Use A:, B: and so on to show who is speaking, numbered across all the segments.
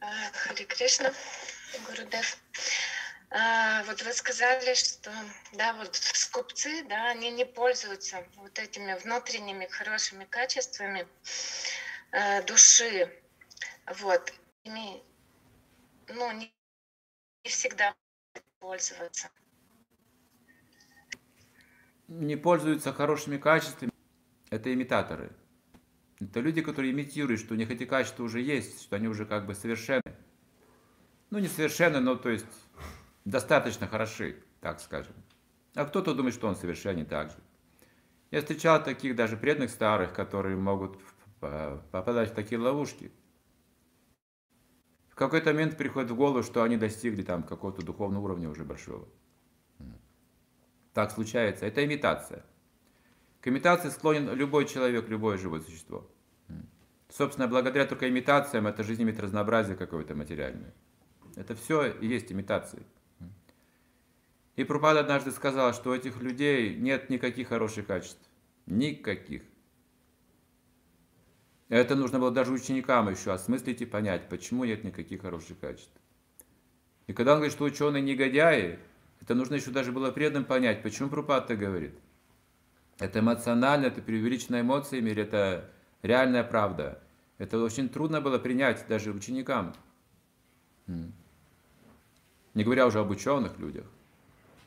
A: Хари Кришна, Гурудев. А, вот вы сказали, что да, вот скупцы, да, они не пользуются вот этими внутренними хорошими качествами э, души. Вот. Ими, ну, не, не всегда пользоваться.
B: Не пользуются хорошими качествами. Это имитаторы. Это люди, которые имитируют, что у них эти качества уже есть, что они уже как бы совершенны. Ну, не совершенны, но то есть достаточно хороши, так скажем. А кто-то думает, что он совершенен так же. Я встречал таких даже преданных старых, которые могут попадать в такие ловушки. В какой-то момент приходит в голову, что они достигли там какого-то духовного уровня уже большого. Так случается. Это имитация. Имитации склонен любой человек, любое живое существо. Собственно, благодаря только имитациям это жизнь имеет разнообразие какое-то материальное. Это все и есть имитации. И Прупада однажды сказал, что у этих людей нет никаких хороших качеств. Никаких. Это нужно было даже ученикам еще осмыслить и понять, почему нет никаких хороших качеств. И когда он говорит, что ученые негодяи, это нужно еще даже было преданным понять, почему Прупад так говорит. Это эмоционально, это преувеличенная эмоциями, или это реальная правда. Это очень трудно было принять даже ученикам. Не говоря уже об ученых людях,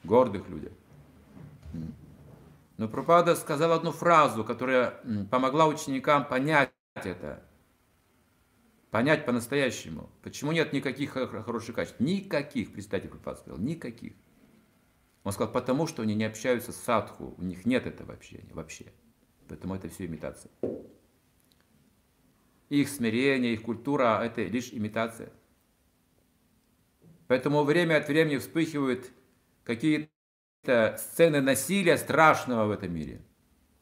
B: гордых людях. Но Пропада сказал одну фразу, которая помогла ученикам понять это. Понять по-настоящему. Почему нет никаких хороших качеств? Никаких, представьте, Пропад сказал, никаких. Он сказал, потому что они не общаются с садху, у них нет этого общения вообще. Поэтому это все имитация. Их смирение, их культура – это лишь имитация. Поэтому время от времени вспыхивают какие-то сцены насилия страшного в этом мире.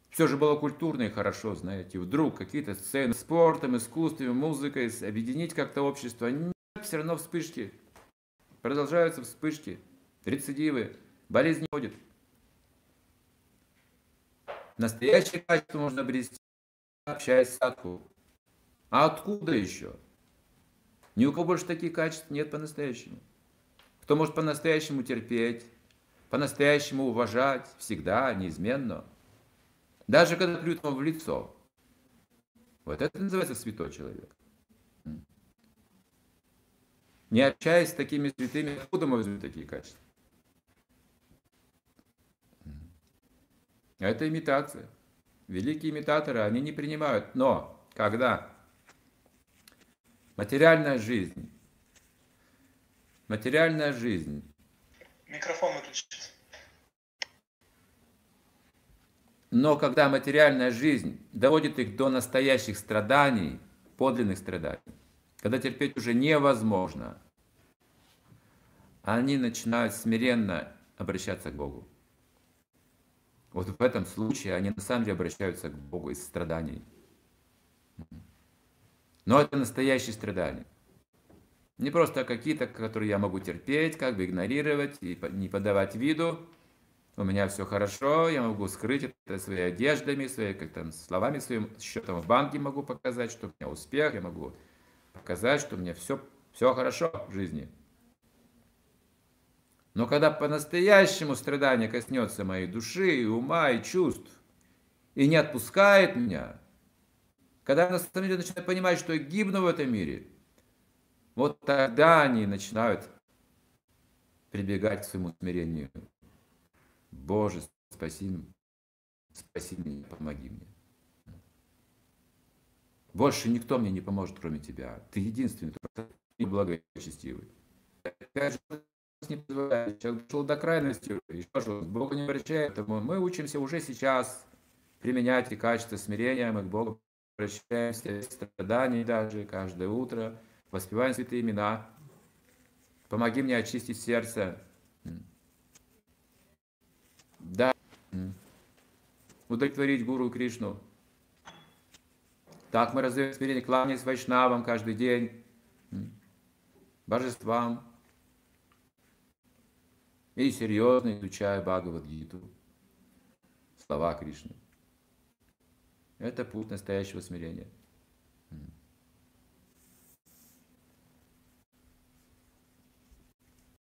B: Все же было культурно и хорошо, знаете. Вдруг какие-то сцены спортом, искусством, музыкой, объединить как-то общество. Нет, все равно вспышки. Продолжаются вспышки, рецидивы. Болезнь не уходит. Настоящее качество можно обрести, общаясь с садху. А откуда еще? Ни у кого больше таких качеств нет по-настоящему. Кто может по-настоящему терпеть, по-настоящему уважать, всегда, неизменно. Даже когда плюют вам в лицо. Вот это называется святой человек. Не общаясь с такими святыми, откуда мы возьмем такие качества? Это имитация. Великие имитаторы, они не принимают. Но когда материальная жизнь, материальная жизнь.
C: Микрофон выключить.
B: Но когда материальная жизнь доводит их до настоящих страданий, подлинных страданий, когда терпеть уже невозможно, они начинают смиренно обращаться к Богу. Вот в этом случае они на самом деле обращаются к Богу из страданий. Но это настоящие страдания. Не просто какие-то, которые я могу терпеть, как бы игнорировать и не подавать виду. У меня все хорошо, я могу скрыть это своими одеждами, своими как-то словами, своим счетом в банке могу показать, что у меня успех, я могу показать, что у меня все, все хорошо в жизни. Но когда по-настоящему страдание коснется моей души, и ума, и чувств, и не отпускает меня, когда я на самом деле начинаю понимать, что я гибну в этом мире, вот тогда они начинают прибегать к своему смирению. Боже, спаси спаси меня, помоги мне. Больше никто мне не поможет, кроме тебя. Ты единственный, ты благочестивый. Опять же, не позволяет. Человек дошел до крайности, еще раз, Богу не обращает. Поэтому мы учимся уже сейчас применять и качество смирения, мы к Богу обращаемся, страданий даже каждое утро, воспеваем святые имена. Помоги мне очистить сердце. Да. Удовлетворить Гуру Кришну. Так мы развиваем смирение, кланяясь вайшнавам каждый день, божествам, и серьезно изучая Бхагавадгиту, слова Кришны. Это путь настоящего смирения.